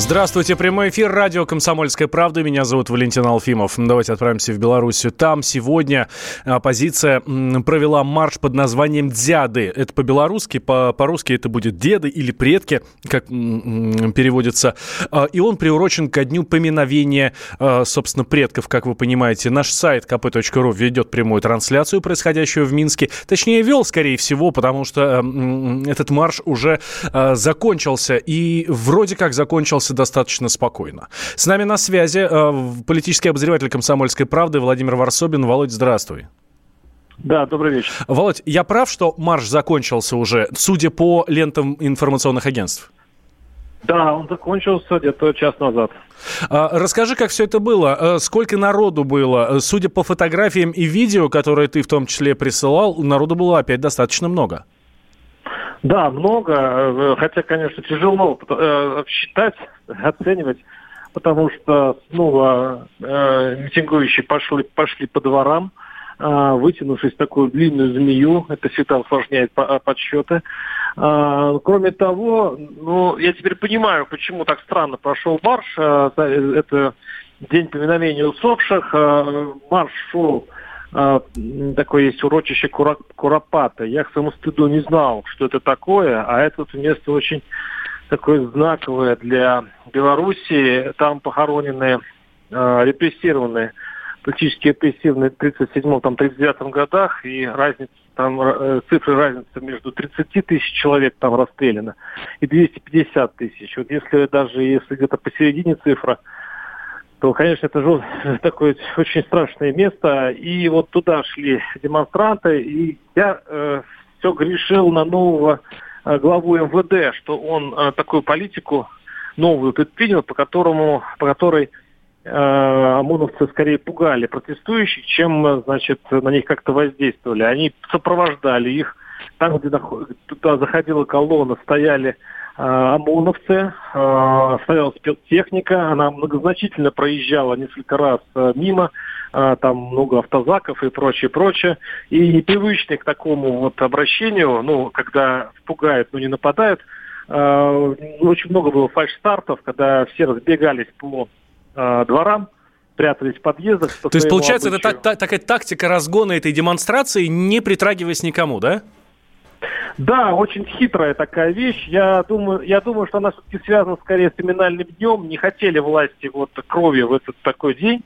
Здравствуйте, прямой эфир радио «Комсомольская правда». Меня зовут Валентин Алфимов. Давайте отправимся в Белоруссию. Там сегодня оппозиция провела марш под названием «Дзяды». Это по-белорусски, по- по-русски это будет «деды» или «предки», как переводится. А, и он приурочен ко дню поминовения, а, собственно, предков, как вы понимаете. Наш сайт kp.ru ведет прямую трансляцию происходящего в Минске. Точнее, вел, скорее всего, потому что этот марш уже а, закончился. И вроде как закончился достаточно спокойно. С нами на связи э, политический обозреватель «Комсомольской правды» Владимир Варсобин. Володь, здравствуй. Да, добрый вечер. Володь, я прав, что марш закончился уже, судя по лентам информационных агентств? Да, он закончился где-то час назад. А, расскажи, как все это было. А, сколько народу было? Судя по фотографиям и видео, которые ты в том числе присылал, народу было опять достаточно много. Да, много, хотя, конечно, тяжело э, считать, оценивать, потому что снова э, митингующие пошли, пошли по дворам, э, вытянувшись такую длинную змею, это всегда усложняет по, подсчеты. Э, кроме того, ну, я теперь понимаю, почему так странно прошел марш, э, это день поминовения усопших, э, марш шел а, такое есть урочище Кура, Куропата. Я к своему стыду не знал, что это такое, а это место очень такое знаковое для Белоруссии. Там похоронены э, репрессированные, политически репрессированные в 37-39 годах, и разница там э, цифры разницы между 30 тысяч человек там расстреляно и 250 тысяч. Вот если даже если где-то посередине цифра, то, конечно, это же такое очень страшное место. И вот туда шли демонстранты, и я э, все грешил на нового э, главу МВД, что он э, такую политику новую предпринял, по которому, по которой э, ОМОНовцы скорее пугали протестующих, чем, значит, на них как-то воздействовали. Они сопровождали их там, где туда заходила колонна, стояли ОМОНовцы, э, стояла спецтехника, она многозначительно проезжала несколько раз э, мимо, там много автозаков и прочее, прочее. И непривычный к такому вот обращению, ну, когда пугают, но не нападают, очень много было фальш-стартов, когда все разбегались по дворам, прятались в подъездах. То есть, получается, обычаю. это та- такая тактика разгона этой демонстрации, не притрагиваясь никому, да? Да, очень хитрая такая вещь. Я думаю, я думаю, что она все-таки связана скорее с криминальным днем. Не хотели власти вот крови в этот такой день.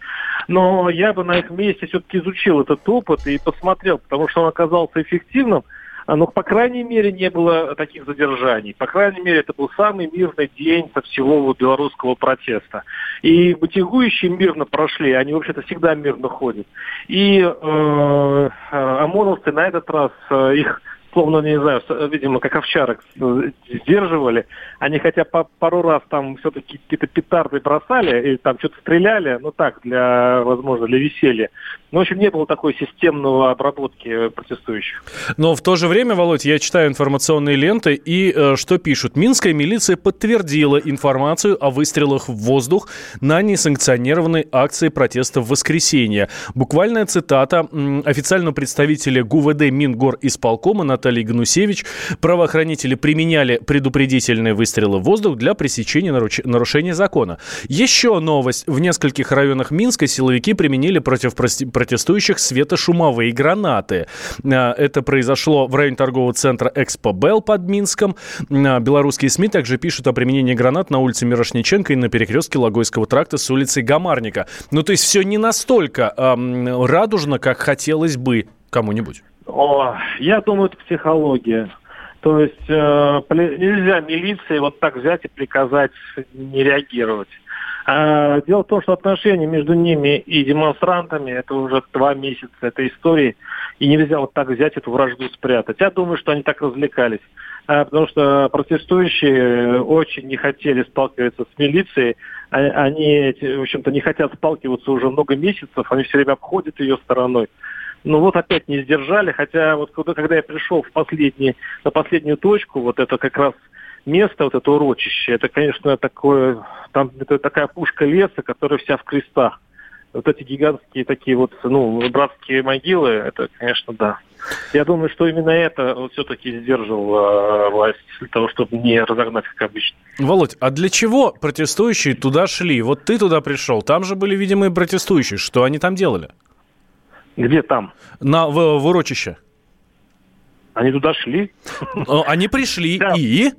Но я бы на их месте все-таки изучил этот опыт и посмотрел, потому что он оказался эффективным. А, но, по крайней мере, не было таких задержаний. По крайней мере, это был самый мирный день со всего белорусского протеста. И мотивующие мирно прошли, они вообще-то всегда мирно ходят. И э, э ОМОНовцы на этот раз э, их словно, не знаю, видимо, как овчарок сдерживали. Они хотя по пару раз там все-таки какие-то петарды бросали и там что-то стреляли, ну так, для, возможно, для веселья. Но, в общем, не было такой системного обработки протестующих. Но в то же время, Володь, я читаю информационные ленты, и э, что пишут? Минская милиция подтвердила информацию о выстрелах в воздух на несанкционированной акции протеста в воскресенье. Буквальная цитата официального представителя ГУВД Мингор исполкома Натальи Гнусевич. Правоохранители применяли предупредительные выстрелы в воздух для пресечения наруч... нарушения закона. Еще новость. В нескольких районах Минска силовики применили против протестующих светошумовые гранаты. А, это произошло в районе торгового центра Экспо Белл под Минском. А, белорусские СМИ также пишут о применении гранат на улице Мирошниченко и на перекрестке Логойского тракта с улицей Гамарника. Ну, то есть все не настолько эм, радужно, как хотелось бы кому-нибудь. О, я думаю, это психология. То есть э, нельзя милиции вот так взять и приказать не реагировать. А, дело в том, что отношения между ними и демонстрантами это уже два месяца этой истории, и нельзя вот так взять эту вражду спрятать. Я думаю, что они так развлекались. А, потому что протестующие очень не хотели сталкиваться с милицией. А, они, в общем-то, не хотят сталкиваться уже много месяцев, они все время обходят ее стороной. Ну вот опять не сдержали, хотя вот когда, когда я пришел в последний, на последнюю точку, вот это как раз место, вот это урочище, это, конечно, такое, там это такая пушка леса, которая вся в крестах. Вот эти гигантские такие вот, ну, братские могилы, это, конечно, да. Я думаю, что именно это вот все-таки сдерживал э, власть для того, чтобы не разогнать, как обычно. Володь, а для чего протестующие туда шли? Вот ты туда пришел, там же были видимые протестующие. Что они там делали? Где там? На, в, в урочище. Они туда шли. Они пришли и...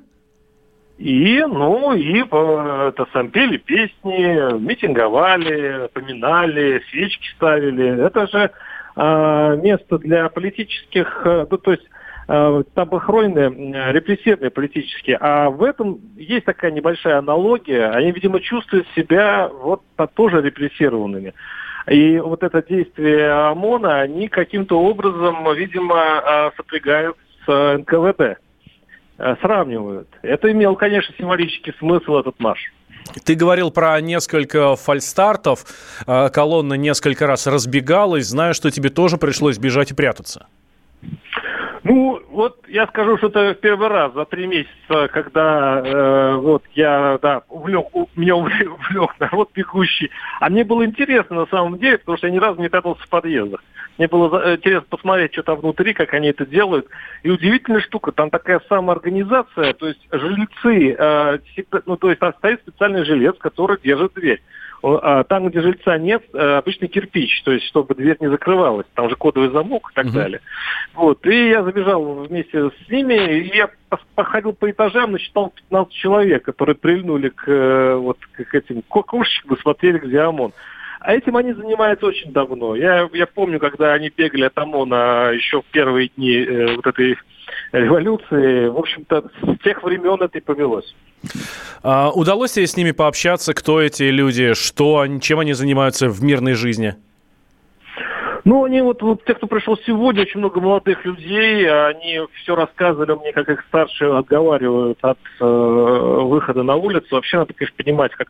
И, ну, и это сам пели песни, митинговали, поминали, свечки ставили. Это же э, место для политических, э, ну, то есть э, там похоронены репрессированные политические. А в этом есть такая небольшая аналогия. Они, видимо, чувствуют себя вот тоже репрессированными. И вот это действие ОМОНа, они каким-то образом, видимо, э, сопрягают с НКВД. Э, сравнивают. Это имел, конечно, символический смысл этот марш. Ты говорил про несколько фальстартов, э, колонна несколько раз разбегалась, знаю, что тебе тоже пришлось бежать и прятаться. Ну, вот я скажу, что это первый раз за три месяца, когда э, вот я, да, увлек, меня увлек, народ бегущий. А мне было интересно на самом деле, потому что я ни разу не прятался в подъездах. Мне было э, интересно посмотреть, что там внутри, как они это делают. И удивительная штука, там такая самоорганизация, то есть жильцы, э, ну, то есть там стоит специальный жилец, который держит дверь. А там, где жильца нет, э, обычный кирпич, то есть чтобы дверь не закрывалась, там же кодовый замок и так uh-huh. далее. Вот, и я забежал вместе с ними, и я походил по этажам, насчитал 15 человек, которые прильнули к, э, вот, к этим кокушечкам и смотрели, где ОМОН. А этим они занимаются очень давно. Я, я помню, когда они бегали от ОМОНа еще в первые дни э, вот этой революции. В общем-то, с тех времен это и повелось. А, удалось тебе с ними пообщаться? Кто эти люди? Что, чем они занимаются в мирной жизни? Ну, они вот, вот те, кто пришел сегодня, очень много молодых людей, они все рассказывали мне, как их старшие отговаривают от э, выхода на улицу. Вообще надо, конечно, понимать, как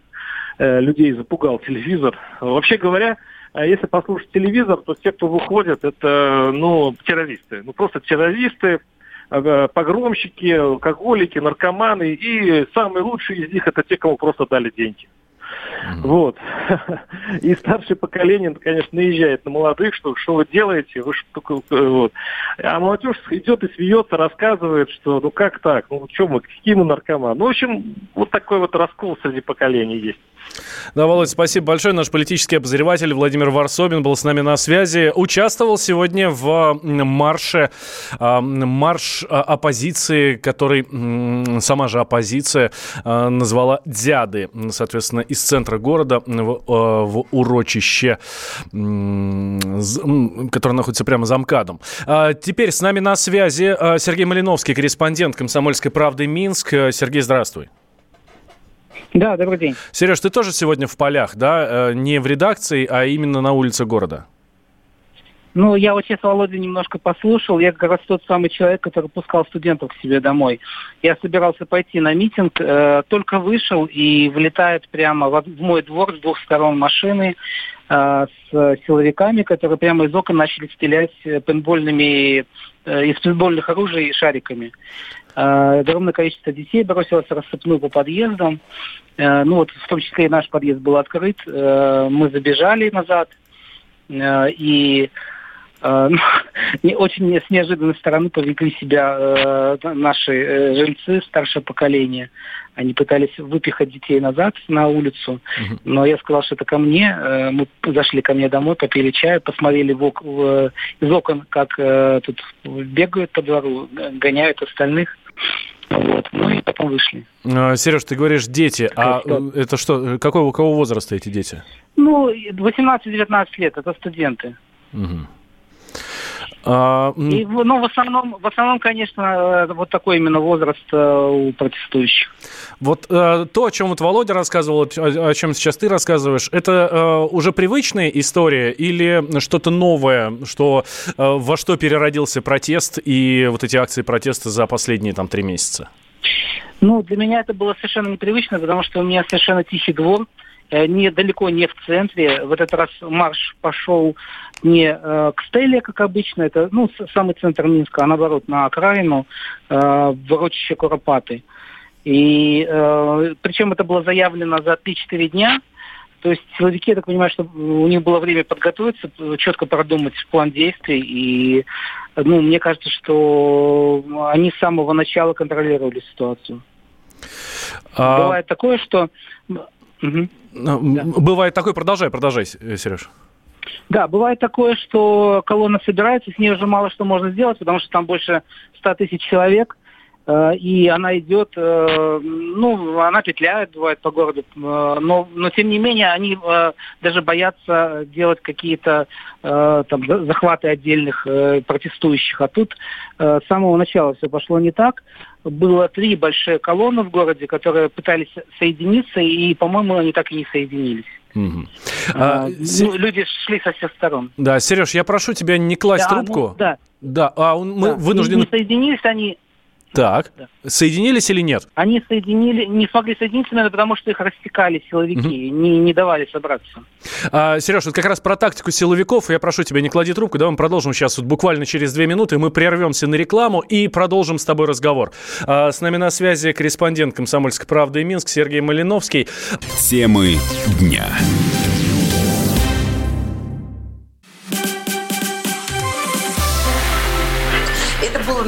Э, людей запугал телевизор. Вообще говоря, э, если послушать телевизор, то те, кто выходят, это ну, террористы. Ну, просто террористы, погромщики, алкоголики, наркоманы. И самые лучшие из них это те, кому просто дали деньги. Вот. И старшее поколение, конечно, наезжает на молодых, что что вы делаете, вы что вот. А молодежь идет и смеется, рассказывает, что ну как так, ну что мы, какие мы наркоманы. Ну, в общем, вот такой вот раскол среди поколений есть. Да, Володь, спасибо большое. Наш политический обозреватель Владимир Варсобин был с нами на связи. Участвовал сегодня в марше, а, марш а, оппозиции, который сама же оппозиция а, назвала «Дяды». Соответственно, из центра города в, в урочище, которое находится прямо за МКАДом. Теперь с нами на связи Сергей Малиновский, корреспондент «Комсомольской правды» Минск. Сергей, здравствуй. Да, добрый день. Сереж, ты тоже сегодня в полях, да? Э, не в редакции, а именно на улице города. Ну, я вот сейчас Володя немножко послушал. Я как раз тот самый человек, который пускал студентов к себе домой. Я собирался пойти на митинг, э, только вышел и влетает прямо в, в мой двор с двух сторон машины э, с силовиками, которые прямо из окон начали стрелять пейнтбольными, э, из пейнтбольных оружий шариками. Э, огромное количество детей бросилось рассыпную по подъездам. Э, ну вот в том числе и наш подъезд был открыт. Э, мы забежали назад. И не, очень с неожиданной стороны повели себя наши жильцы, старшее поколение. Они пытались выпихать детей назад на улицу, но я сказал, что это ко мне. Мы зашли ко мне домой, попили чай, посмотрели в, в, из окон, как тут бегают по двору, гоняют остальных. Вот. Ну и потом вышли. А, Сереж, ты говоришь дети, а что? это что, какой у кого возраста эти дети? Ну, 18-19 лет, это студенты. Угу. А, И, ну, в основном, в основном, конечно, э, вот такой именно возраст э, у протестующих. Вот э, то, о чем вот Володя рассказывал, о, о чем сейчас ты рассказываешь, это э, уже привычная история или что-то новое, что э, во что переродился протест и вот эти акции протеста за последние там три месяца? Ну, для меня это было совершенно непривычно, потому что у меня совершенно тихий двор, далеко не в центре. В этот раз марш пошел не э, к Стелле, как обычно, это ну, самый центр Минска, а наоборот, на окраину, э, в урочище Куропаты. И э, причем это было заявлено за 3-4 дня. То есть силовики, я так понимаю, что у них было время подготовиться, четко продумать план действий. И ну, мне кажется, что они с самого начала контролировали ситуацию. А... Бывает такое, что... Угу. Бывает такое, продолжай, продолжай, Сереж. Да, бывает такое, что колонна собирается, с ней уже мало что можно сделать, потому что там больше 100 тысяч человек, Э, и она идет, э, ну, она петляет, бывает, по городу, э, но, но тем не менее они даже боятся делать какие-то там захваты отдельных протестующих. А тут с самого начала все пошло не так. Было три большие колонны в городе, которые пытались соединиться, и, по-моему, они так и не соединились. Угу. А, ну, люди шли со всех сторон. Да, Сереж, я прошу тебя не класть да, трубку. Ну, да. Да, а мы да. вынуждены... Не соединились они, так. Да. Соединились или нет? Они соединили, не смогли соединиться, наверное, потому что их рассекали силовики, угу. не, не давали собраться. А, Сереж, вот как раз про тактику силовиков, я прошу тебя, не клади трубку, давай мы продолжим сейчас вот буквально через две минуты, мы прервемся на рекламу и продолжим с тобой разговор. А, с нами на связи корреспондент «Комсомольской правды» и Минск Сергей Малиновский. Темы дня.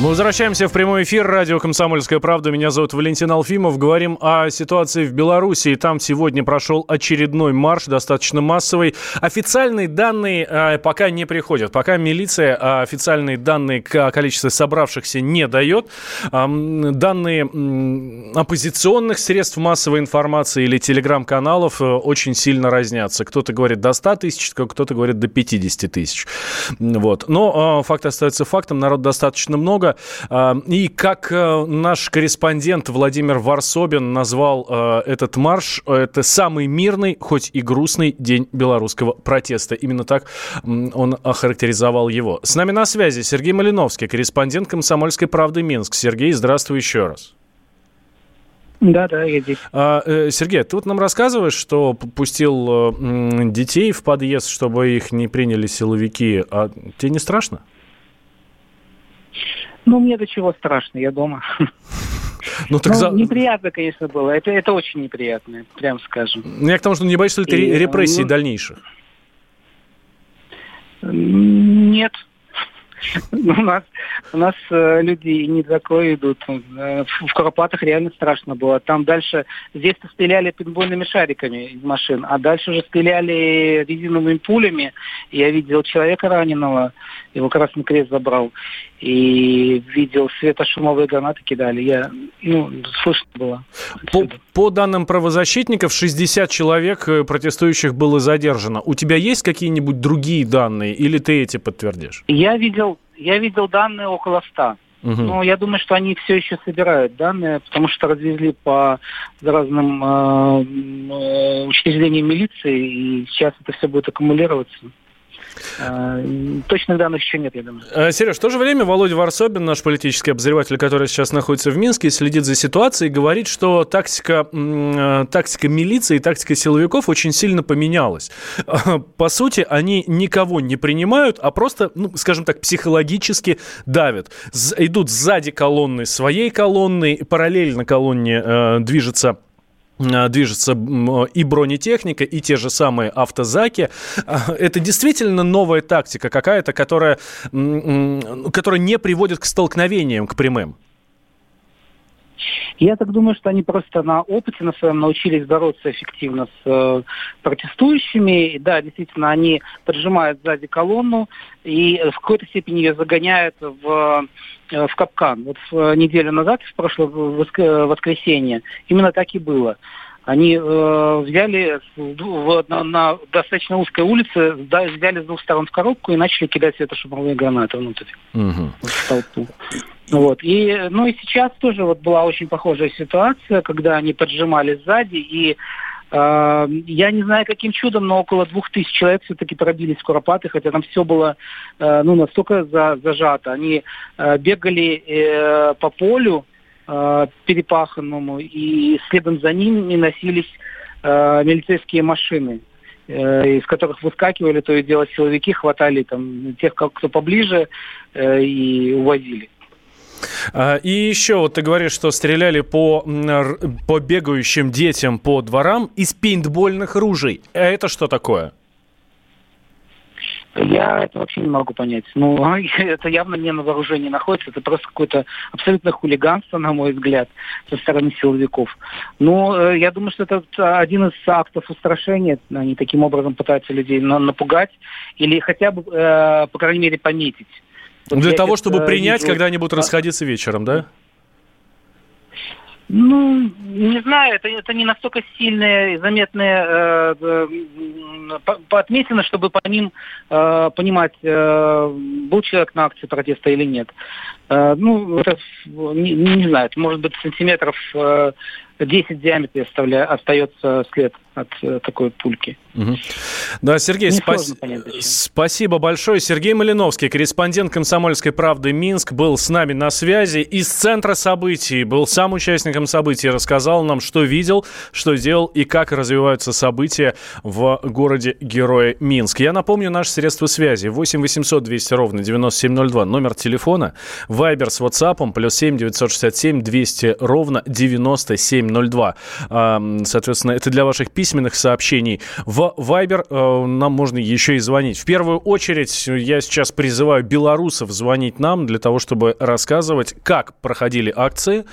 Мы возвращаемся в прямой эфир. Радио «Комсомольская правда». Меня зовут Валентин Алфимов. Говорим о ситуации в Беларуси. Там сегодня прошел очередной марш, достаточно массовый. Официальные данные э, пока не приходят. Пока милиция э, официальные данные о количестве собравшихся не дает. Данные оппозиционных средств массовой информации или телеграм-каналов э, очень сильно разнятся. Кто-то говорит до 100 тысяч, кто-то говорит до 50 тысяч. Вот. Но э, факт остается фактом. Народ достаточно много. А, и как э, наш корреспондент Владимир Варсобин назвал э, этот марш, это самый мирный, хоть и грустный день белорусского протеста. Именно так он охарактеризовал его. С нами на связи Сергей Малиновский, корреспондент «Комсомольской правды» Минск. Сергей, здравствуй еще раз. Да, да, я здесь. А, э, Сергей, ты вот нам рассказываешь, что пустил детей в подъезд, чтобы их не приняли силовики. А тебе не страшно? Ну, мне до чего страшно, я дома. Ну, так ну, за... неприятно, конечно, было. Это, это очень неприятно, прям скажем. Ну, я к тому, что не боишься ли ты И, репрессий ну... дальнейших? Нет. У нас, у нас э, люди не такое идут. Э, в Карпатах реально страшно было. Там дальше, здесь-то стреляли пинбольными шариками из машин, а дальше уже стреляли резиновыми пулями. Я видел человека раненого, его Красный Крест забрал. И видел светошумовые гранаты кидали. Я, ну, слышно было. По, по данным правозащитников, 60 человек э, протестующих было задержано. У тебя есть какие-нибудь другие данные или ты эти подтвердишь? Я видел, я видел данные около 100. Угу. Но я думаю, что они все еще собирают данные, потому что развезли по разным э, э, учреждениям милиции, и сейчас это все будет аккумулироваться. А, точных данных еще нет, я думаю. Э, Сереж, в то же время Володя Варсобин, наш политический обозреватель, который сейчас находится в Минске, следит за ситуацией, говорит, что тактика, э, тактика милиции и тактика силовиков очень сильно поменялась. По сути, они никого не принимают, а просто, ну, скажем так, психологически давят. Идут сзади колонны своей колонны, параллельно колонне э, движется движется и бронетехника, и те же самые автозаки. А, это действительно новая тактика какая-то, которая, которая не приводит к столкновениям, к прямым. Я так думаю, что они просто на опыте на своем научились бороться эффективно с э, протестующими. И, да, действительно, они поджимают сзади колонну и в какой-то степени ее загоняют в, э, в капкан. Вот в, неделю назад, в прошлое воскресенье, именно так и было. Они э, взяли в, на, на достаточно узкой улице, да, взяли с двух сторон в коробку и начали кидать светошумовые гранаты внутрь, угу. в толпу. Вот. И, ну и сейчас тоже вот была очень похожая ситуация, когда они поджимали сзади, и э, я не знаю, каким чудом, но около двух тысяч человек все-таки пробились в Куропаты, хотя там все было э, ну, настолько за, зажато. Они э, бегали э, по полю э, перепаханному, и следом за ними носились э, милицейские машины э, из которых выскакивали то и дело силовики, хватали там тех, кто поближе, э, и увозили. А, и еще, вот ты говоришь, что стреляли по, по бегающим детям по дворам из пейнтбольных ружей. А это что такое? Я это вообще не могу понять. Ну, это явно не на вооружении находится. Это просто какое-то абсолютно хулиганство, на мой взгляд, со стороны силовиков. Но э, я думаю, что это один из актов устрашения. Они таким образом пытаются людей напугать или хотя бы, э, по крайней мере, пометить. Для того, чтобы принять, когда они будут расходиться вечером, да? Ну, не знаю, это, это не настолько сильные и заметные э, э, отметины, чтобы по ним э, понимать, э, был человек на акции протеста или нет. Э, ну, это, не, не знаю, это может быть сантиметров э, 10 в диаметре остается след от э, такой пульки. Угу. Да, Сергей, спас... спасибо большое. Сергей Малиновский, корреспондент «Комсомольской правды» Минск, был с нами на связи из центра событий, был сам участником событий, рассказал нам, что видел, что делал и как развиваются события в городе Героя Минск. Я напомню наши средства связи. 8 800 200 ровно 9702, номер телефона, Вайбер с WhatsApp, плюс 7 967 200 ровно 9702. Соответственно, это для ваших письменных сообщений. В Viber э, нам можно еще и звонить. В первую очередь я сейчас призываю белорусов звонить нам для того, чтобы рассказывать, как проходили акции,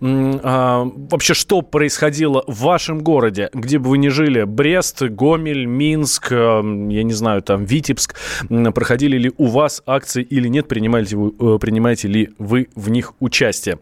э, вообще что происходило в вашем городе, где бы вы ни жили, Брест, Гомель, Минск, э, я не знаю, там Витебск, проходили ли у вас акции или нет, принимаете, вы, э, принимаете ли вы в них участие.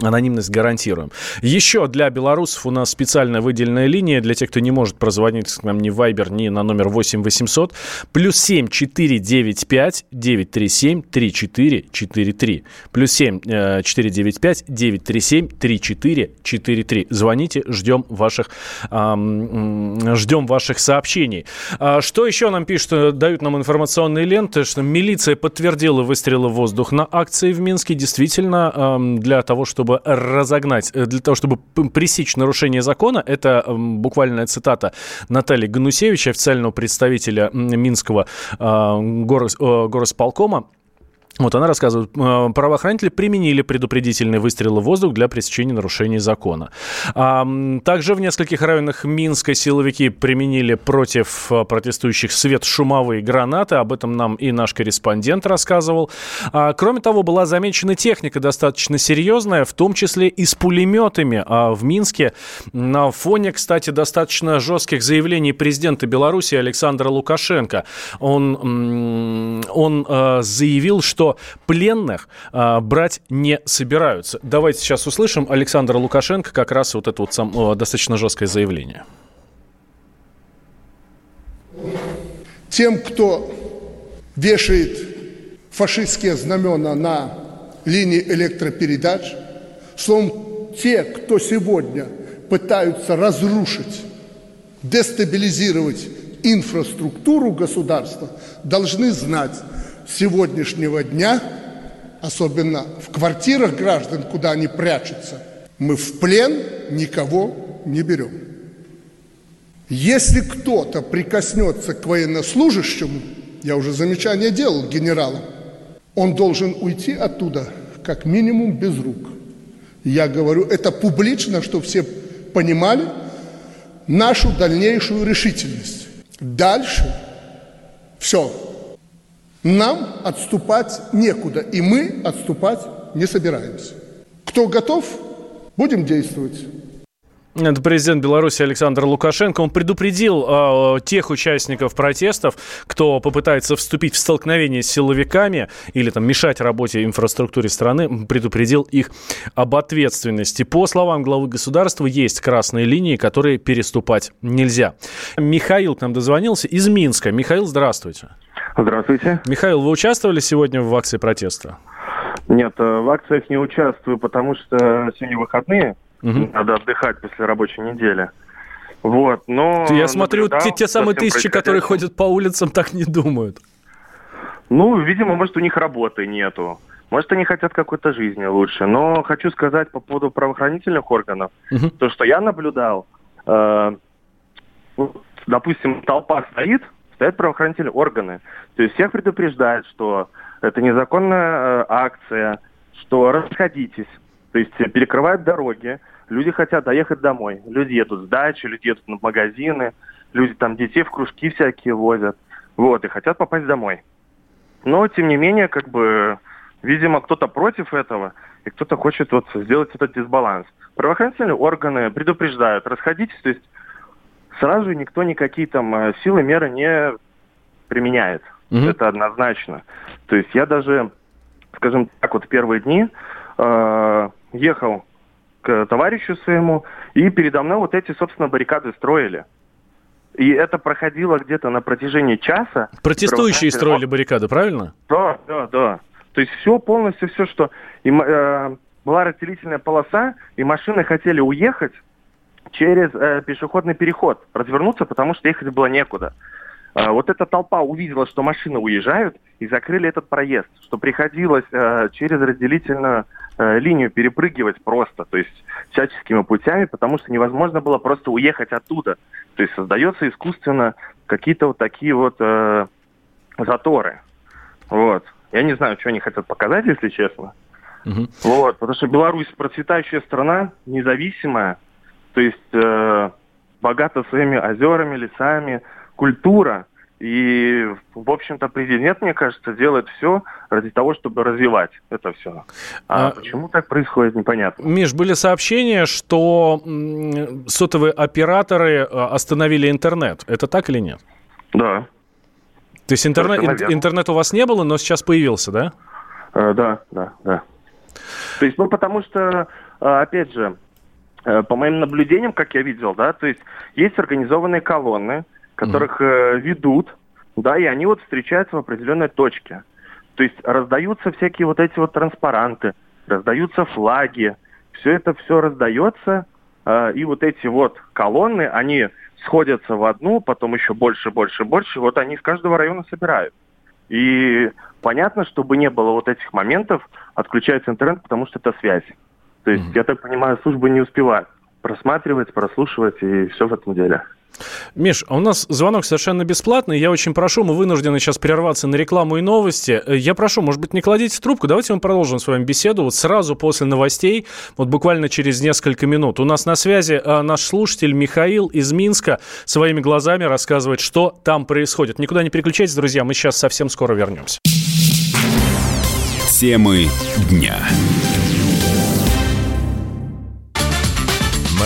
Анонимность гарантируем. Еще для белорусов у нас специальная выделенная линия для тех, кто не может прозвонить к нам ни в Viber, ни на номер 8 800. Плюс 7 495 937 3443. Плюс 7 495 937 3443. Звоните, ждем ваших, ждем ваших сообщений. А что еще нам пишут, дают нам информационные ленты, что милиция подтвердила выстрелы в воздух на акции в Минске. Действительно, для того, чтобы чтобы разогнать, э, для того, чтобы пресечь нарушение закона, это буквальная цитата Натальи Ганусевич, официального представителя Минского э, горосполкома, вот она рассказывает, э, правоохранители применили предупредительные выстрелы в воздух для пресечения нарушений закона. Также в нескольких районах Минска силовики применили против э, протестующих свет шумовые гранаты. Об этом нам и наш корреспондент рассказывал. А, кроме того, была замечена техника достаточно серьезная, в том числе и с пулеметами а в Минске. На фоне, кстати, достаточно жестких заявлений президента Беларуси Александра Лукашенко. Он, он э, заявил, что пленных а, брать не собираются. Давайте сейчас услышим Александра Лукашенко как раз вот это вот сам, достаточно жесткое заявление. Тем, кто вешает фашистские знамена на линии электропередач, словом, те, кто сегодня пытаются разрушить, дестабилизировать инфраструктуру государства, должны знать, сегодняшнего дня, особенно в квартирах граждан, куда они прячутся, мы в плен никого не берем. Если кто-то прикоснется к военнослужащему, я уже замечание делал генералам, он должен уйти оттуда как минимум без рук. Я говорю это публично, чтобы все понимали нашу дальнейшую решительность. Дальше все, нам отступать некуда, и мы отступать не собираемся. Кто готов, будем действовать. Это президент Беларуси Александр Лукашенко. Он предупредил э, тех участников протестов, кто попытается вступить в столкновение с силовиками или там мешать работе инфраструктуре страны, предупредил их об ответственности. По словам главы государства, есть красные линии, которые переступать нельзя. Михаил к нам дозвонился из Минска. Михаил, здравствуйте. Здравствуйте. Михаил, вы участвовали сегодня в акции протеста? Нет, э, в акциях не участвую, потому что сегодня выходные. Угу. Надо отдыхать после рабочей недели. Вот, но... Я смотрю, те, те самые тысячи, которые ходят по улицам, так не думают. Ну, видимо, может, у них работы нету. Может, они хотят какой-то жизни лучше. Но хочу сказать по поводу правоохранительных органов. Угу. То, что я наблюдал, э, допустим, толпа стоит, стоят правоохранительные органы. То есть всех предупреждают, что это незаконная э, акция, что расходитесь. То есть перекрывают дороги, люди хотят доехать домой. Люди едут с дачи, люди едут на магазины, люди там детей в кружки всякие возят. Вот, и хотят попасть домой. Но, тем не менее, как бы, видимо, кто-то против этого, и кто-то хочет вот сделать этот дисбаланс. Правоохранительные органы предупреждают, расходитесь, то есть сразу никто никакие там э, силы, меры не применяет. Mm-hmm. Это однозначно. То есть я даже, скажем так, вот первые дни э, ехал к товарищу своему, и передо мной вот эти, собственно, баррикады строили. И это проходило где-то на протяжении часа. Протестующие строили баррикады, правильно? Да, да, да. То есть все полностью, все, что... И, э, была разделительная полоса, и машины хотели уехать через э, пешеходный переход, развернуться, потому что ехать было некуда. Э, вот эта толпа увидела, что машины уезжают, и закрыли этот проезд, что приходилось э, через разделительную Э, линию перепрыгивать просто, то есть всяческими путями, потому что невозможно было просто уехать оттуда. То есть создается искусственно какие-то вот такие вот э, заторы. Вот. Я не знаю, что они хотят показать, если честно. Угу. Вот, потому что Беларусь процветающая страна, независимая, то есть э, богата своими озерами, лесами, культура. И, в общем-то, президент, мне кажется, делает все ради того, чтобы развивать это все. А, а почему так происходит, непонятно. Миш, были сообщения, что сотовые операторы а, остановили интернет. Это так или нет? Да. То есть интернет, интернет у вас не было, но сейчас появился, да? А, да, да, да. То есть, ну, потому что, а, опять же, э, по моим наблюдениям, как я видел, да, то есть есть организованные колонны, которых mm-hmm. ведут, да, и они вот встречаются в определенной точке. То есть раздаются всякие вот эти вот транспаранты, раздаются флаги, все это все раздается, э, и вот эти вот колонны, они сходятся в одну, потом еще больше, больше, больше, вот они из каждого района собирают. И понятно, чтобы не было вот этих моментов, отключается интернет, потому что это связь. То есть, mm-hmm. я так понимаю, службы не успевают просматривать, прослушивать и все в этом деле. Миш, а у нас звонок совершенно бесплатный. Я очень прошу, мы вынуждены сейчас прерваться на рекламу и новости. Я прошу, может быть, не кладите трубку. Давайте мы продолжим с вами беседу вот сразу после новостей, вот буквально через несколько минут. У нас на связи а, наш слушатель Михаил из Минска своими глазами рассказывает, что там происходит. Никуда не переключайтесь, друзья, мы сейчас совсем скоро вернемся. Темы дня.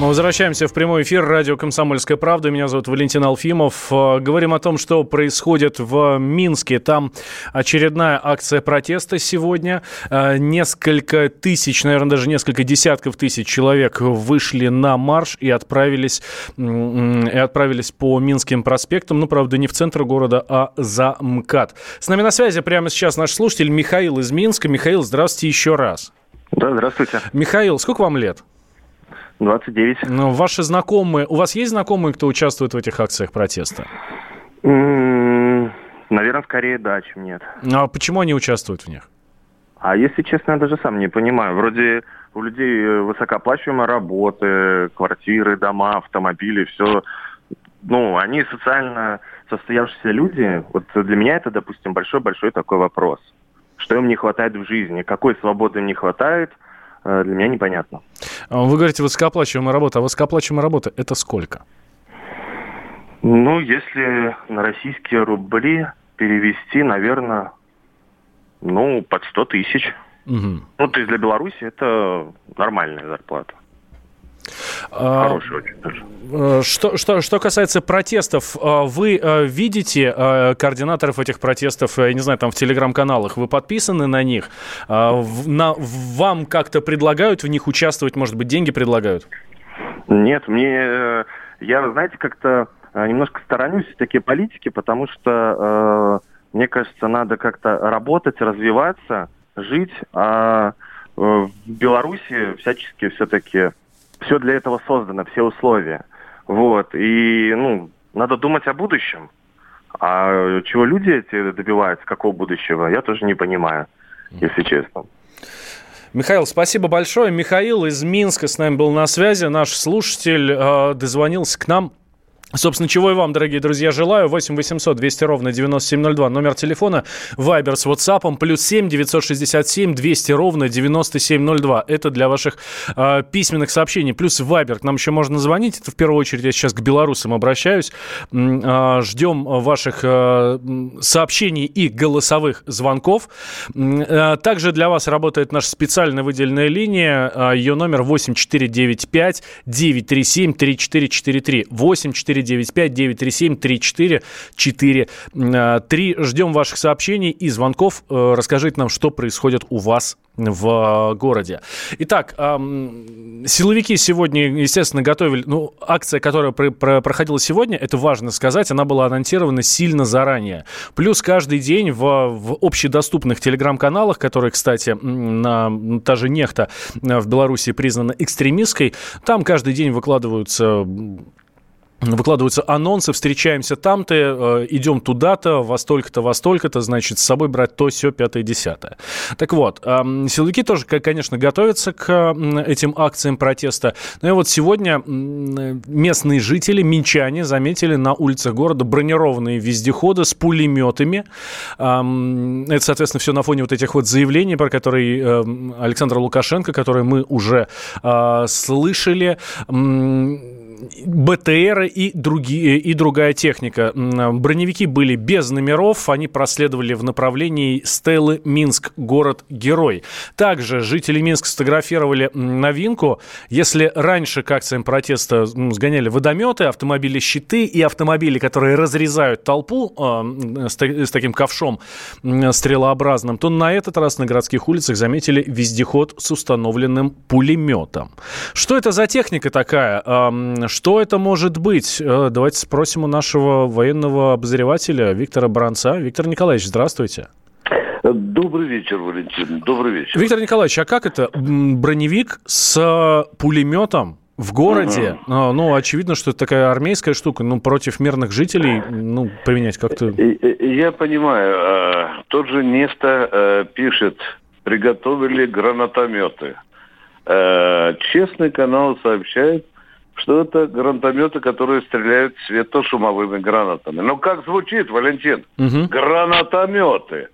Мы возвращаемся в прямой эфир радио «Комсомольская правда». Меня зовут Валентин Алфимов. Э, говорим о том, что происходит в Минске. Там очередная акция протеста сегодня. Э, несколько тысяч, наверное, даже несколько десятков тысяч человек вышли на марш и отправились, и отправились по Минским проспектам. Ну, правда, не в центр города, а за МКАД. С нами на связи прямо сейчас наш слушатель Михаил из Минска. Михаил, здравствуйте еще раз. Да, здравствуйте. Михаил, сколько вам лет? 29. Ну, ваши знакомые, у вас есть знакомые, кто участвует в этих акциях протеста? наверное, скорее да, чем нет. А почему они участвуют в них? А если честно, я даже сам не понимаю. Вроде у людей э, высокооплачиваемая работы, квартиры, дома, автомобили, все. Ну, они социально состоявшиеся люди, вот для меня это, допустим, большой-большой такой вопрос. Что им не хватает в жизни, какой свободы им не хватает, для меня непонятно. А вы говорите высокооплачиваемая работа, а высокооплачиваемая работа – это сколько? Ну, если на российские рубли перевести, наверное, ну, под 100 тысяч. Угу. Ну, то есть для Беларуси это нормальная зарплата. А, Хороший очень даже. Э, что, что, что касается протестов, э, вы э, видите координаторов этих протестов, я не знаю, там в телеграм-каналах, вы подписаны на них? На, вам как-то предлагают в них участвовать, может быть, деньги предлагают? Нет, мне, я, знаете, как-то немножко сторонюсь такие политики, потому что, мне кажется, надо как-то работать, развиваться, жить, а в Беларуси всячески все-таки все для этого создано, все условия. Вот. И, ну, надо думать о будущем. А чего люди эти добиваются, какого будущего, я тоже не понимаю, если честно. Михаил, спасибо большое. Михаил из Минска с нами был на связи. Наш слушатель э, дозвонился к нам Собственно, чего и вам, дорогие друзья, желаю. 8 800 200 ровно 9702. Номер телефона Вайбер с WhatsApp. Плюс 7 967 200 ровно 9702. Это для ваших э, письменных сообщений. Плюс Вайбер. К нам еще можно звонить. Это в первую очередь я сейчас к белорусам обращаюсь. Э, ждем ваших э, сообщений и голосовых звонков. Также для вас работает наша специально выделенная линия. Ее номер 8495 937 3443. 84 495-937-3443. Ждем ваших сообщений и звонков. Э, расскажите нам, что происходит у вас в городе. Итак, силовики сегодня, естественно, готовили... Ну, акция, которая проходила сегодня, это важно сказать, она была анонсирована сильно заранее. Плюс каждый день в, в общедоступных телеграм-каналах, которые, кстати, на, та же Нехта в Беларуси признана экстремистской, там каждый день выкладываются выкладываются анонсы, встречаемся там-то, э, идем туда-то, во столько-то, во столько-то, значит, с собой брать то, все, пятое, десятое. Так вот, э, силовики тоже, конечно, готовятся к этим акциям протеста. Ну и вот сегодня местные жители, минчане, заметили на улицах города бронированные вездеходы с пулеметами. Э, это, соответственно, все на фоне вот этих вот заявлений, про которые э, Александр Лукашенко, которые мы уже э, слышали. Э, БТР и, другие, и другая техника. Броневики были без номеров, они проследовали в направлении Стеллы Минск, город-герой. Также жители Минска сфотографировали новинку. Если раньше к акциям протеста сгоняли водометы, автомобили-щиты и автомобили, которые разрезают толпу э, с, с таким ковшом э, стрелообразным, то на этот раз на городских улицах заметили вездеход с установленным пулеметом. Что это за техника такая? Что это может быть? Э, давайте спросим у нашего военного обозревателя Виктора Бранца. Виктор Николаевич, здравствуйте. Добрый вечер, Валентин. Добрый вечер. Виктор Николаевич, а как это? Броневик с пулеметом в городе, uh-huh. ну, очевидно, что это такая армейская штука, ну, против мирных жителей, ну, применять как-то... Я понимаю. А, тот же Неста э, пишет, приготовили гранатометы. Э, честный канал сообщает, что это гранатометы, которые стреляют светошумовыми гранатами. Ну, как звучит, Валентин? Угу. Гранатометы.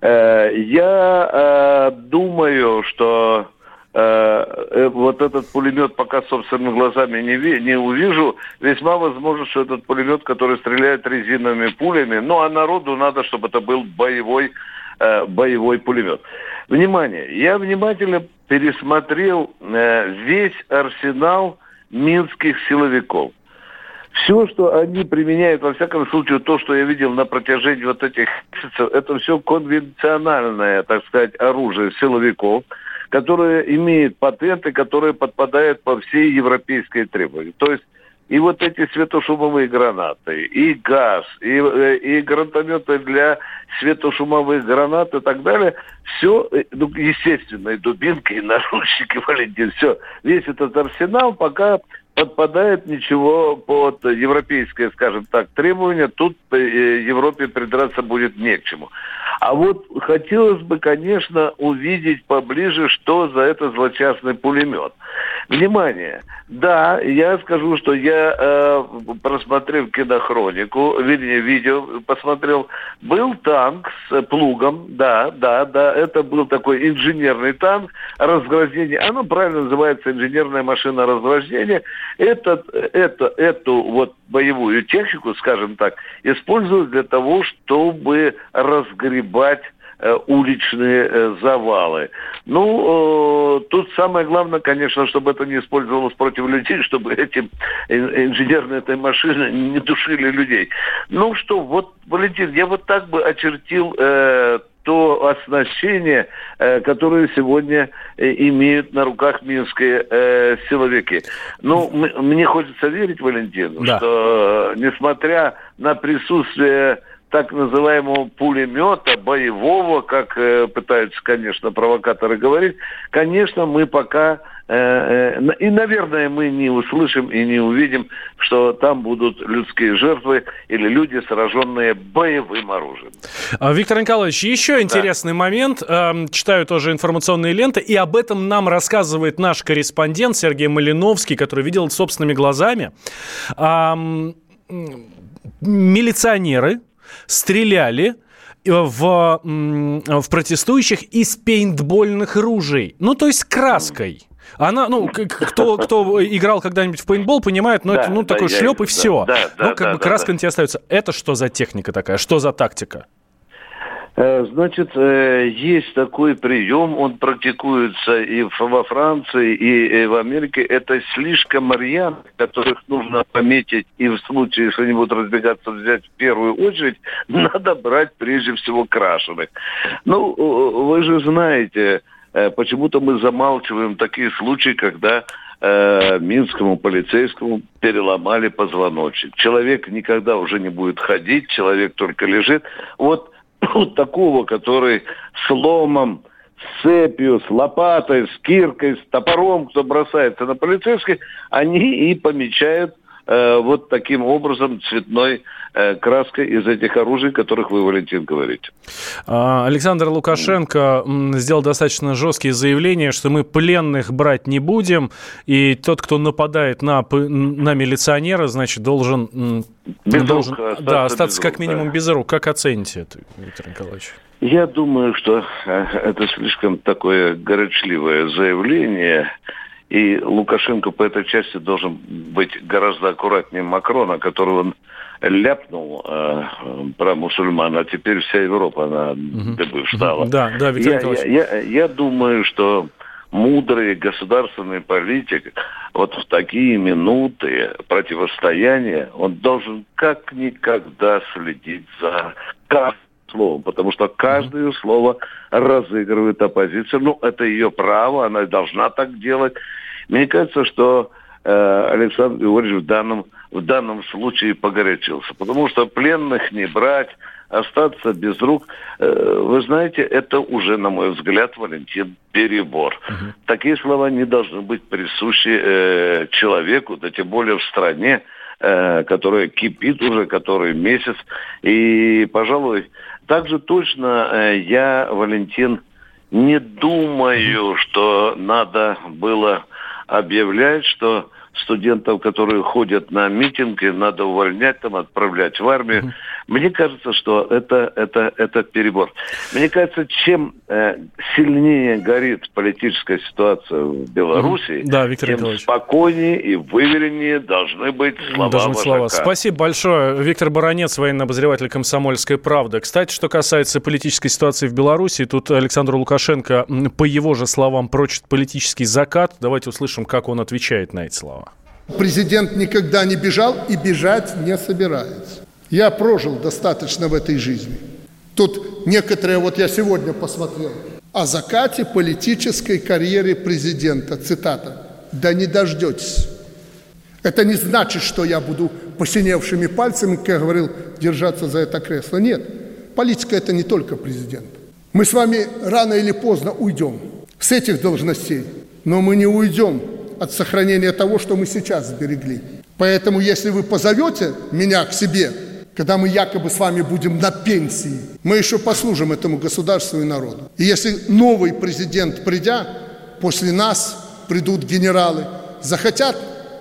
Э, я э, думаю, что э, э, вот этот пулемет пока собственными глазами не, не увижу. Весьма возможно, что этот пулемет, который стреляет резиновыми пулями, ну, а народу надо, чтобы это был боевой, э, боевой пулемет. Внимание, я внимательно пересмотрел э, весь арсенал минских силовиков. Все, что они применяют, во всяком случае, то, что я видел на протяжении вот этих месяцев, это все конвенциональное, так сказать, оружие силовиков, которое имеет патенты, которые подпадают по всей европейской требованию. То есть и вот эти светошумовые гранаты, и газ, и, э, и гранатометы для светошумовых гранат и так далее, все, э, ну, естественно, и дубинка, и наручники, Валентин, все, весь этот арсенал пока подпадает ничего под европейское, скажем так, требование. Тут э, Европе придраться будет не к чему. А вот хотелось бы, конечно, увидеть поближе, что за это злочастный пулемет. Внимание! Да, я скажу, что я, э, просмотрел кинохронику, вернее, видео посмотрел, был танк с плугом, да, да, да, это был такой инженерный танк разграждения, оно правильно называется инженерная машина разграждения, этот, это, эту вот боевую технику, скажем так, используют для того, чтобы разгребать уличные э, завалы. Ну, э, тут самое главное, конечно, чтобы это не использовалось против людей, чтобы эти инженерные этой машины не душили людей. Ну что, вот, Валентин, я вот так бы очертил э, то оснащение, э, которое сегодня э, имеют на руках минские э, силовики. Ну, мне хочется верить, Валентин, да. что несмотря на присутствие так называемого пулемета боевого, как э, пытаются, конечно, провокаторы говорить, конечно, мы пока э, э, и, наверное, мы не услышим и не увидим, что там будут людские жертвы или люди, сраженные боевым оружием. А, Виктор Николаевич, еще интересный да. момент. Эм, читаю тоже информационные ленты, и об этом нам рассказывает наш корреспондент Сергей Малиновский, который видел собственными глазами. Милиционеры стреляли э, в, в протестующих из пейнтбольных ружей. Ну, то есть краской. Она, ну, кто, кто играл когда-нибудь в пейнтбол, понимает, ну, да, это, ну, да, такой шлеп и все. Да, да, ну, как да, бы краска да. на тебе остается. Это что за техника такая? Что за тактика? Э, значит, э, есть такой прием, он практикуется и во Франции, и в Америке. Это слишком рьян, которых нужно пометить, и в случае, если они будут разбегаться, взять в первую очередь, надо брать прежде всего крашеных. Ну, вы же знаете, э, почему-то мы замалчиваем такие случаи, когда э, минскому полицейскому переломали позвоночник. Человек никогда уже не будет ходить, человек только лежит. Вот вот такого, который с ломом, с цепью, с лопатой, с киркой, с топором, кто бросается на полицейских, они и помечают э, вот таким образом цветной э, краской из этих оружий, которых вы, Валентин, говорите. А, Александр Лукашенко сделал достаточно жесткие заявления, что мы пленных брать не будем, и тот, кто нападает на, на милиционера, значит, должен, без должен рук, остаться, да, остаться без как рук, минимум да. без рук. Как оцените это, Виктор Николаевич? Я думаю, что э, это слишком такое горячливое заявление. И Лукашенко по этой части должен быть гораздо аккуратнее Макрона, которого он ляпнул э, про мусульман, а теперь вся Европа на дыбы встала. Да, да, Виктор я, я, я, я думаю, что мудрый государственный политик вот в такие минуты противостояния он должен как никогда следить за словом, потому что каждое слово разыгрывает оппозицию. Ну, это ее право, она должна так делать. Мне кажется, что э, Александр Григорьевич в данном, в данном случае погорячился, потому что пленных не брать, остаться без рук, э, вы знаете, это уже, на мой взгляд, Валентин, перебор. Угу. Такие слова не должны быть присущи э, человеку, да тем более в стране, э, которая кипит уже который месяц. И, пожалуй, также точно э, я, Валентин, не думаю, что надо было объявлять, что студентов, которые ходят на митинги, надо увольнять, там, отправлять в армию. Мне кажется, что это, это, это перебор. Мне кажется, чем э, сильнее горит политическая ситуация в Беларуси, mm-hmm. да, тем Николаевич. спокойнее и вывереннее должны быть слова Должны быть слова. Спасибо большое. Виктор Баранец, военный обозреватель «Комсомольской правды». Кстати, что касается политической ситуации в Беларуси, тут Александр Лукашенко, по его же словам, прочит политический закат. Давайте услышим, как он отвечает на эти слова. Президент никогда не бежал и бежать не собирается. Я прожил достаточно в этой жизни. Тут некоторые, вот я сегодня посмотрел, о закате политической карьеры президента, цитата, «Да не дождетесь». Это не значит, что я буду посиневшими пальцами, как я говорил, держаться за это кресло. Нет, политика – это не только президент. Мы с вами рано или поздно уйдем с этих должностей, но мы не уйдем от сохранения того, что мы сейчас сберегли. Поэтому, если вы позовете меня к себе, когда мы якобы с вами будем на пенсии, мы еще послужим этому государству и народу. И если новый президент, придя, после нас придут генералы, захотят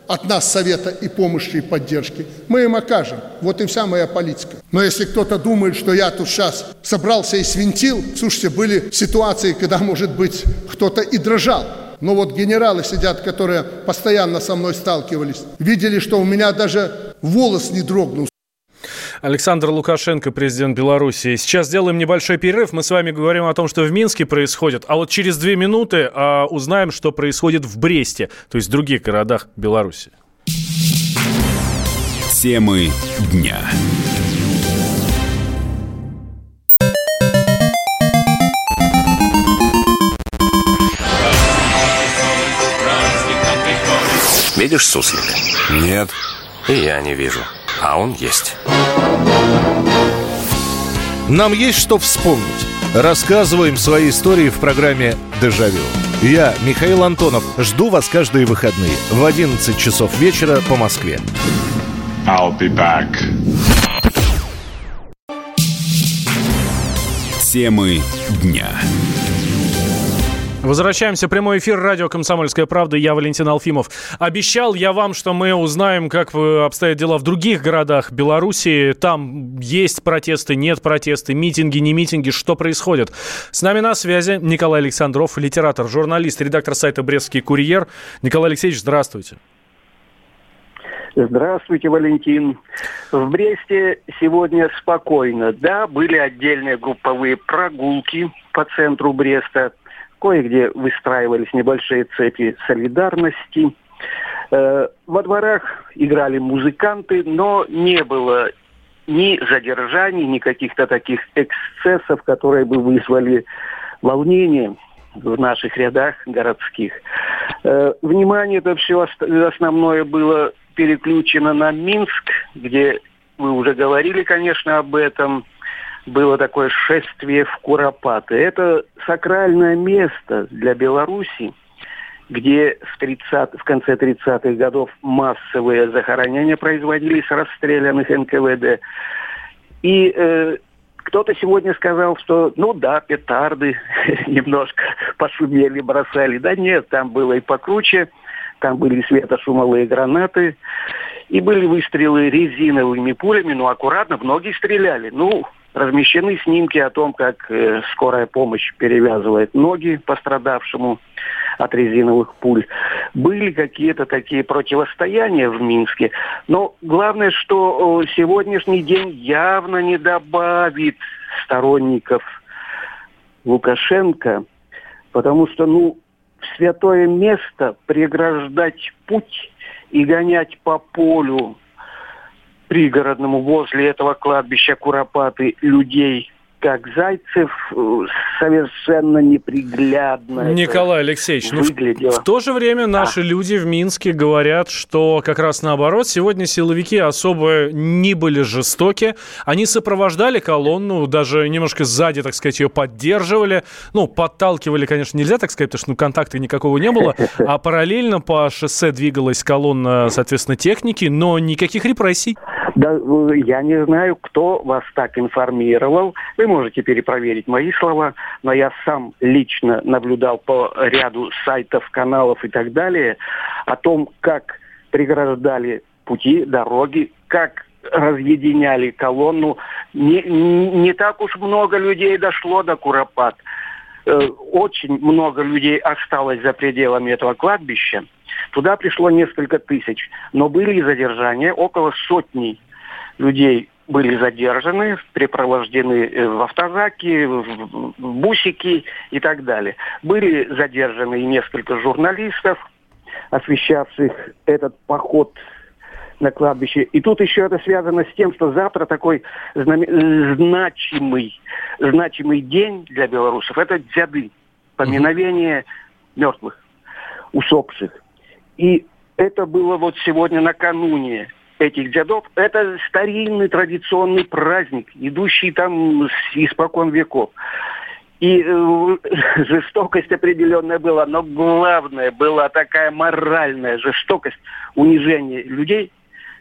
от нас совета и помощи и поддержки, мы им окажем. Вот и вся моя политика. Но если кто-то думает, что я тут сейчас собрался и свинтил, слушайте, были ситуации, когда, может быть, кто-то и дрожал. Но вот генералы сидят, которые постоянно со мной сталкивались, видели, что у меня даже волос не дрогнул. Александр Лукашенко, президент Беларуси. Сейчас сделаем небольшой перерыв. Мы с вами говорим о том, что в Минске происходит. А вот через две минуты а, узнаем, что происходит в Бресте, то есть в других городах Беларуси. Темы дня. Видишь суслика? Нет. И я не вижу. А он есть. Нам есть что вспомнить. Рассказываем свои истории в программе «Дежавю». Я, Михаил Антонов, жду вас каждые выходные в 11 часов вечера по Москве. I'll be back. Темы дня. Возвращаемся прямой эфир радио «Комсомольская правда». Я Валентин Алфимов. Обещал я вам, что мы узнаем, как обстоят дела в других городах Беларуси. Там есть протесты, нет протесты, митинги, не митинги. Что происходит? С нами на связи Николай Александров, литератор, журналист, редактор сайта «Брестский курьер». Николай Алексеевич, здравствуйте. Здравствуйте, Валентин. В Бресте сегодня спокойно. Да, были отдельные групповые прогулки по центру Бреста – Кое-где выстраивались небольшие цепи солидарности. Э, во дворах играли музыканты, но не было ни задержаний, ни каких-то таких эксцессов, которые бы вызвали волнение в наших рядах городских. Э, внимание это все основное было переключено на Минск, где вы уже говорили, конечно, об этом – было такое шествие в Куропаты. Это сакральное место для Беларуси, где в, 30, в конце 30-х годов массовые захоронения производились расстрелянных НКВД. И э, кто-то сегодня сказал, что, ну да, петарды немножко пошумели, бросали. Да нет, там было и покруче. Там были светошумовые гранаты. И были выстрелы резиновыми пулями, но аккуратно, многие стреляли. Ну, размещены снимки о том, как э, скорая помощь перевязывает ноги пострадавшему от резиновых пуль. Были какие-то такие противостояния в Минске. Но главное, что сегодняшний день явно не добавит сторонников Лукашенко, потому что, ну, в святое место преграждать путь и гонять по полу пригородному возле этого кладбища Куропаты людей как Зайцев э, совершенно неприглядно. Николай Алексеевич, ну в, в то же время наши а. люди в Минске говорят, что как раз наоборот, сегодня силовики особо не были жестоки. Они сопровождали колонну, даже немножко сзади, так сказать, ее поддерживали. Ну, подталкивали, конечно, нельзя так сказать, потому что ну, контакта никакого не было. А параллельно по шоссе двигалась колонна, соответственно, техники, но никаких репрессий. Да, я не знаю, кто вас так информировал. Вы можете перепроверить мои слова, но я сам лично наблюдал по ряду сайтов, каналов и так далее о том, как преграждали пути, дороги, как разъединяли колонну. Не, не так уж много людей дошло до Куропат. Э, очень много людей осталось за пределами этого кладбища. Туда пришло несколько тысяч, но были задержания, около сотни людей были задержаны, припровождены э, в автозаки, в бусики и так далее. Были задержаны и несколько журналистов, освещавших этот поход на кладбище. И тут еще это связано с тем, что завтра такой значимый, значимый день для белорусов. Это дзяды, поминовение мертвых, усопших. И это было вот сегодня накануне этих дедов, это старинный традиционный праздник, идущий там испокон веков. И э, жестокость определенная была, но главное была такая моральная жестокость, унижение людей,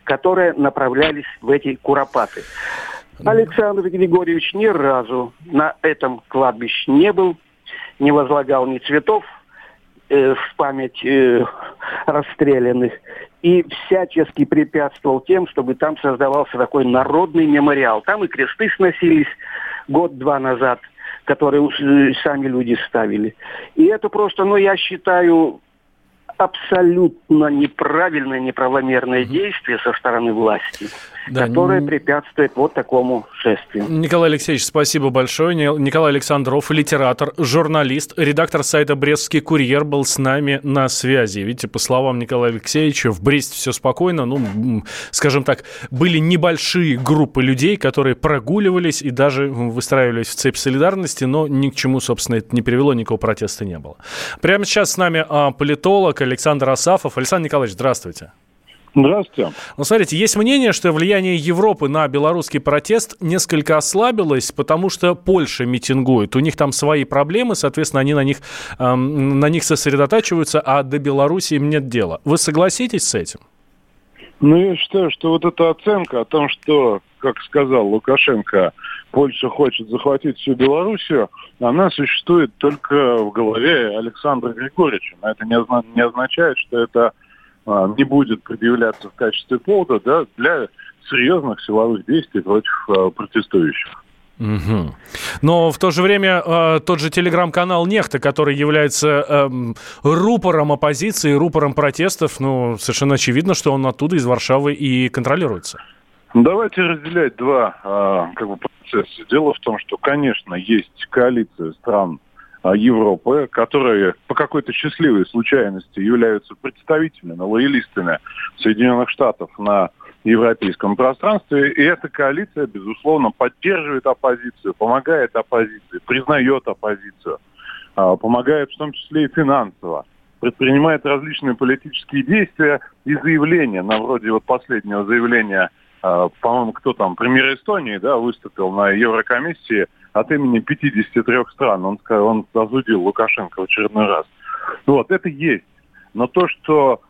которые направлялись в эти куропаты. Александр Григорьевич ни разу на этом кладбище не был, не возлагал ни цветов э, в память э, расстрелянных и всячески препятствовал тем, чтобы там создавался такой народный мемориал. Там и кресты сносились год-два назад, которые э, сами люди ставили. И это просто, ну, я считаю, абсолютно неправильное, неправомерное действие со стороны власти, да, которое не... препятствует вот такому шествию. Николай Алексеевич, спасибо большое. Николай Александров, литератор, журналист, редактор сайта «Брестский курьер» был с нами на связи. Видите, по словам Николая Алексеевича, в Бресте все спокойно. Ну, скажем так, были небольшие группы людей, которые прогуливались и даже выстраивались в цепь солидарности, но ни к чему, собственно, это не привело, никакого протеста не было. Прямо сейчас с нами а, политолог Александр Асафов. Александр Николаевич, здравствуйте. Здравствуйте. Ну, смотрите, есть мнение, что влияние Европы на белорусский протест несколько ослабилось, потому что Польша митингует. У них там свои проблемы, соответственно, они на них, эм, на них сосредотачиваются, а до Беларуси им нет дела. Вы согласитесь с этим? Ну, я считаю, что вот эта оценка о том, что, как сказал Лукашенко, Польша хочет захватить всю Белоруссию, она существует только в голове Александра Григорьевича. Но это не, не означает, что это а, не будет предъявляться в качестве повода да, для серьезных силовых действий против а, протестующих. Угу. Но в то же время э, тот же телеграм-канал Нехта, который является э, рупором оппозиции, рупором протестов, ну, совершенно очевидно, что он оттуда, из Варшавы, и контролируется. Давайте разделять два э, как бы, процесса. Дело в том, что, конечно, есть коалиция стран э, Европы, которые по какой-то счастливой случайности являются представителями, лоялистами Соединенных Штатов на европейском пространстве. И эта коалиция, безусловно, поддерживает оппозицию, помогает оппозиции, признает оппозицию, а, помогает в том числе и финансово, предпринимает различные политические действия и заявления, на вроде вот последнего заявления, а, по-моему, кто там, премьер Эстонии, да, выступил на Еврокомиссии от имени 53 стран. Он, он осудил Лукашенко в очередной раз. Вот, это есть. Но то, что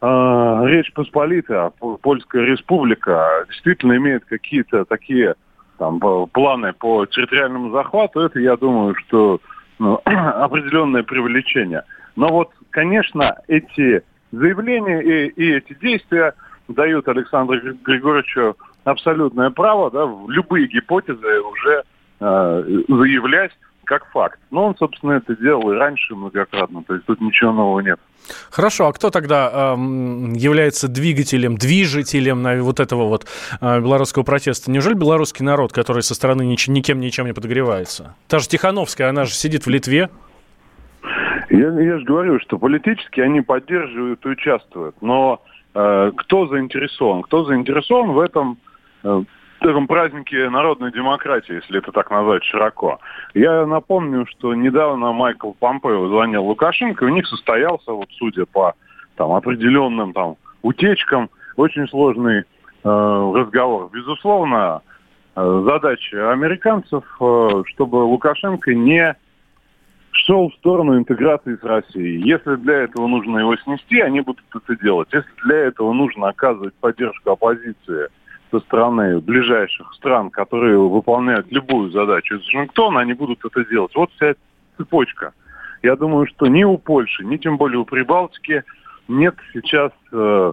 э, Речь Посполитая, Польская Республика, действительно имеет какие-то такие там, планы по территориальному захвату, это, я думаю, что ну, определенное привлечение. Но вот, конечно, эти заявления и, и эти действия дают Александру Григорьевичу абсолютное право да, в любые гипотезы уже э, заявлять как факт. Но он, собственно, это делал и раньше многократно, то есть тут ничего нового нет. Хорошо, а кто тогда э, является двигателем, движителем на вот этого вот э, белорусского протеста? Неужели белорусский народ, который со стороны нич- никем ничем не подогревается? Та же Тихановская, она же сидит в Литве. Я, я же говорю, что политически они поддерживают и участвуют, но э, кто заинтересован? Кто заинтересован в этом э, этом празднике народной демократии, если это так назвать широко. Я напомню, что недавно Майкл Помпео звонил Лукашенко, и у них состоялся, вот судя по там, определенным там, утечкам, очень сложный э, разговор. Безусловно, э, задача американцев, э, чтобы Лукашенко не шел в сторону интеграции с Россией. Если для этого нужно его снести, они будут это делать. Если для этого нужно оказывать поддержку оппозиции со стороны ближайших стран, которые выполняют любую задачу из Вашингтона, они будут это делать. Вот вся цепочка. Я думаю, что ни у Польши, ни тем более у Прибалтики нет сейчас э,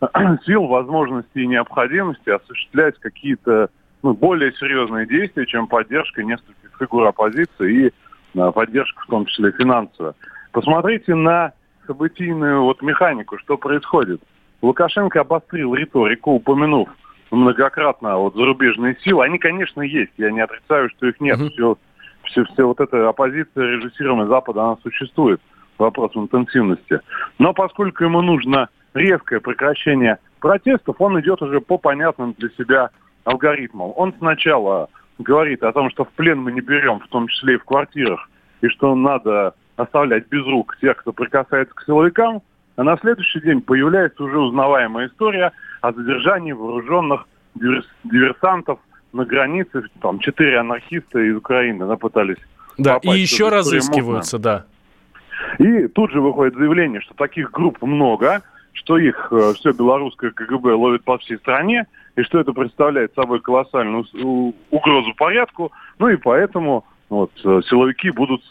сил, возможности и необходимости осуществлять какие-то ну, более серьезные действия, чем поддержка нескольких фигур оппозиции и поддержка в том числе финансовая. Посмотрите на событийную вот механику, что происходит. Лукашенко обострил риторику, упомянув многократно вот зарубежные силы, они, конечно, есть. Я не отрицаю, что их нет. Mm-hmm. Все, все, все вот эта оппозиция, режиссируемая Запада, она существует. Вопрос интенсивности. Но поскольку ему нужно резкое прекращение протестов, он идет уже по понятным для себя алгоритмам. Он сначала говорит о том, что в плен мы не берем, в том числе и в квартирах, и что надо оставлять без рук тех, кто прикасается к силовикам, а на следующий день появляется уже узнаваемая история о задержании вооруженных диверсантов на границе. Там четыре анархиста из Украины да, пытались Да, попасть. и еще разыскиваются, да. И тут же выходит заявление, что таких групп много, что их э, все белорусское КГБ ловит по всей стране, и что это представляет собой колоссальную угрозу порядку, ну и поэтому вот, э, силовики будут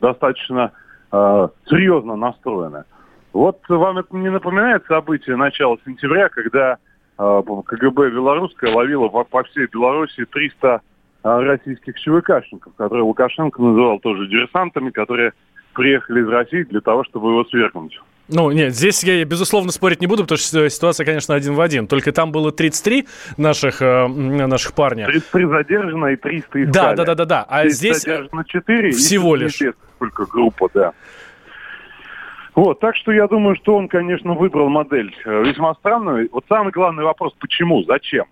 достаточно э, серьезно настроены. Вот вам это не напоминает событие начала сентября, когда э, КГБ белорусское ловило по, по всей Беларуси 300 э, российских ЧВКшников, которые Лукашенко называл тоже диверсантами, которые приехали из России для того, чтобы его свергнуть. Ну, нет, здесь я, безусловно, спорить не буду, потому что ситуация, конечно, один в один. Только там было 33 наших, э, наших парня. 33 задержано и 300 искали. Да, да, да, да, да. А здесь задержано 4. Всего лишь. Сколько группа, да. Вот, так что я думаю, что он, конечно, выбрал модель э, весьма странную. Вот самый главный вопрос, почему, зачем?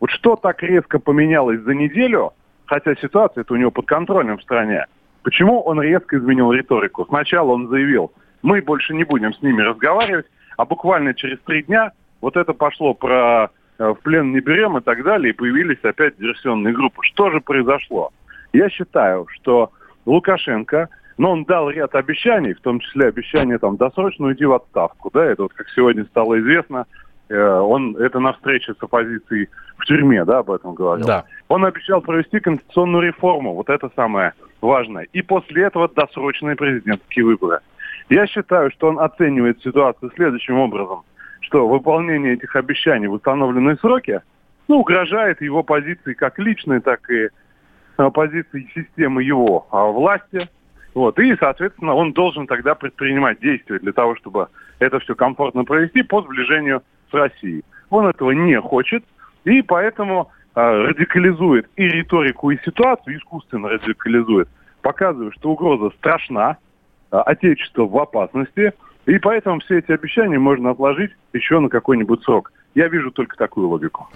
Вот что так резко поменялось за неделю, хотя ситуация это у него под контролем в стране. Почему он резко изменил риторику? Сначала он заявил, мы больше не будем с ними разговаривать, а буквально через три дня вот это пошло про э, в плен не берем и так далее, и появились опять диверсионные группы. Что же произошло? Я считаю, что Лукашенко, но он дал ряд обещаний, в том числе обещание там досрочно уйти в отставку, да, это вот как сегодня стало известно, он это на встрече с оппозицией в тюрьме, да, об этом говорил. Да. Он обещал провести конституционную реформу, вот это самое важное. И после этого досрочные президентские выборы. Я считаю, что он оценивает ситуацию следующим образом, что выполнение этих обещаний в установленные сроки ну, угрожает его позиции как личной, так и а, позиции системы его а, власти. Вот. И, соответственно, он должен тогда предпринимать действия для того, чтобы это все комфортно провести по сближению с Россией. Он этого не хочет, и поэтому э, радикализует и риторику, и ситуацию, искусственно радикализует, показывая, что угроза страшна, э, отечество в опасности, и поэтому все эти обещания можно отложить еще на какой-нибудь срок. Я вижу только такую логику.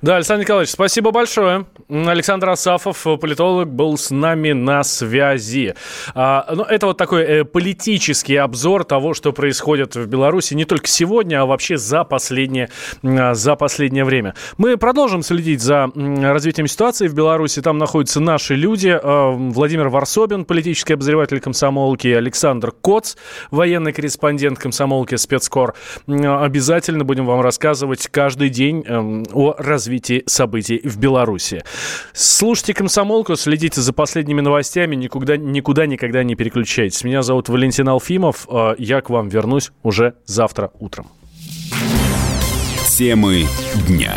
Да, Александр Николаевич, спасибо большое. Александр Асафов, политолог, был с нами на связи. А, ну, это вот такой э, политический обзор того, что происходит в Беларуси не только сегодня, а вообще за последнее, а, за последнее время. Мы продолжим следить за развитием ситуации в Беларуси. Там находятся наши люди. А, Владимир Варсобин, политический обозреватель комсомолки, Александр Коц, военный корреспондент комсомолки спецкор. Обязательно будем вам рассказывать каждый день э, о развитии событий в Беларуси. Слушайте «Комсомолку», следите за последними новостями, никуда, никуда никогда не переключайтесь. Меня зовут Валентин Алфимов, э, я к вам вернусь уже завтра утром. Темы дня.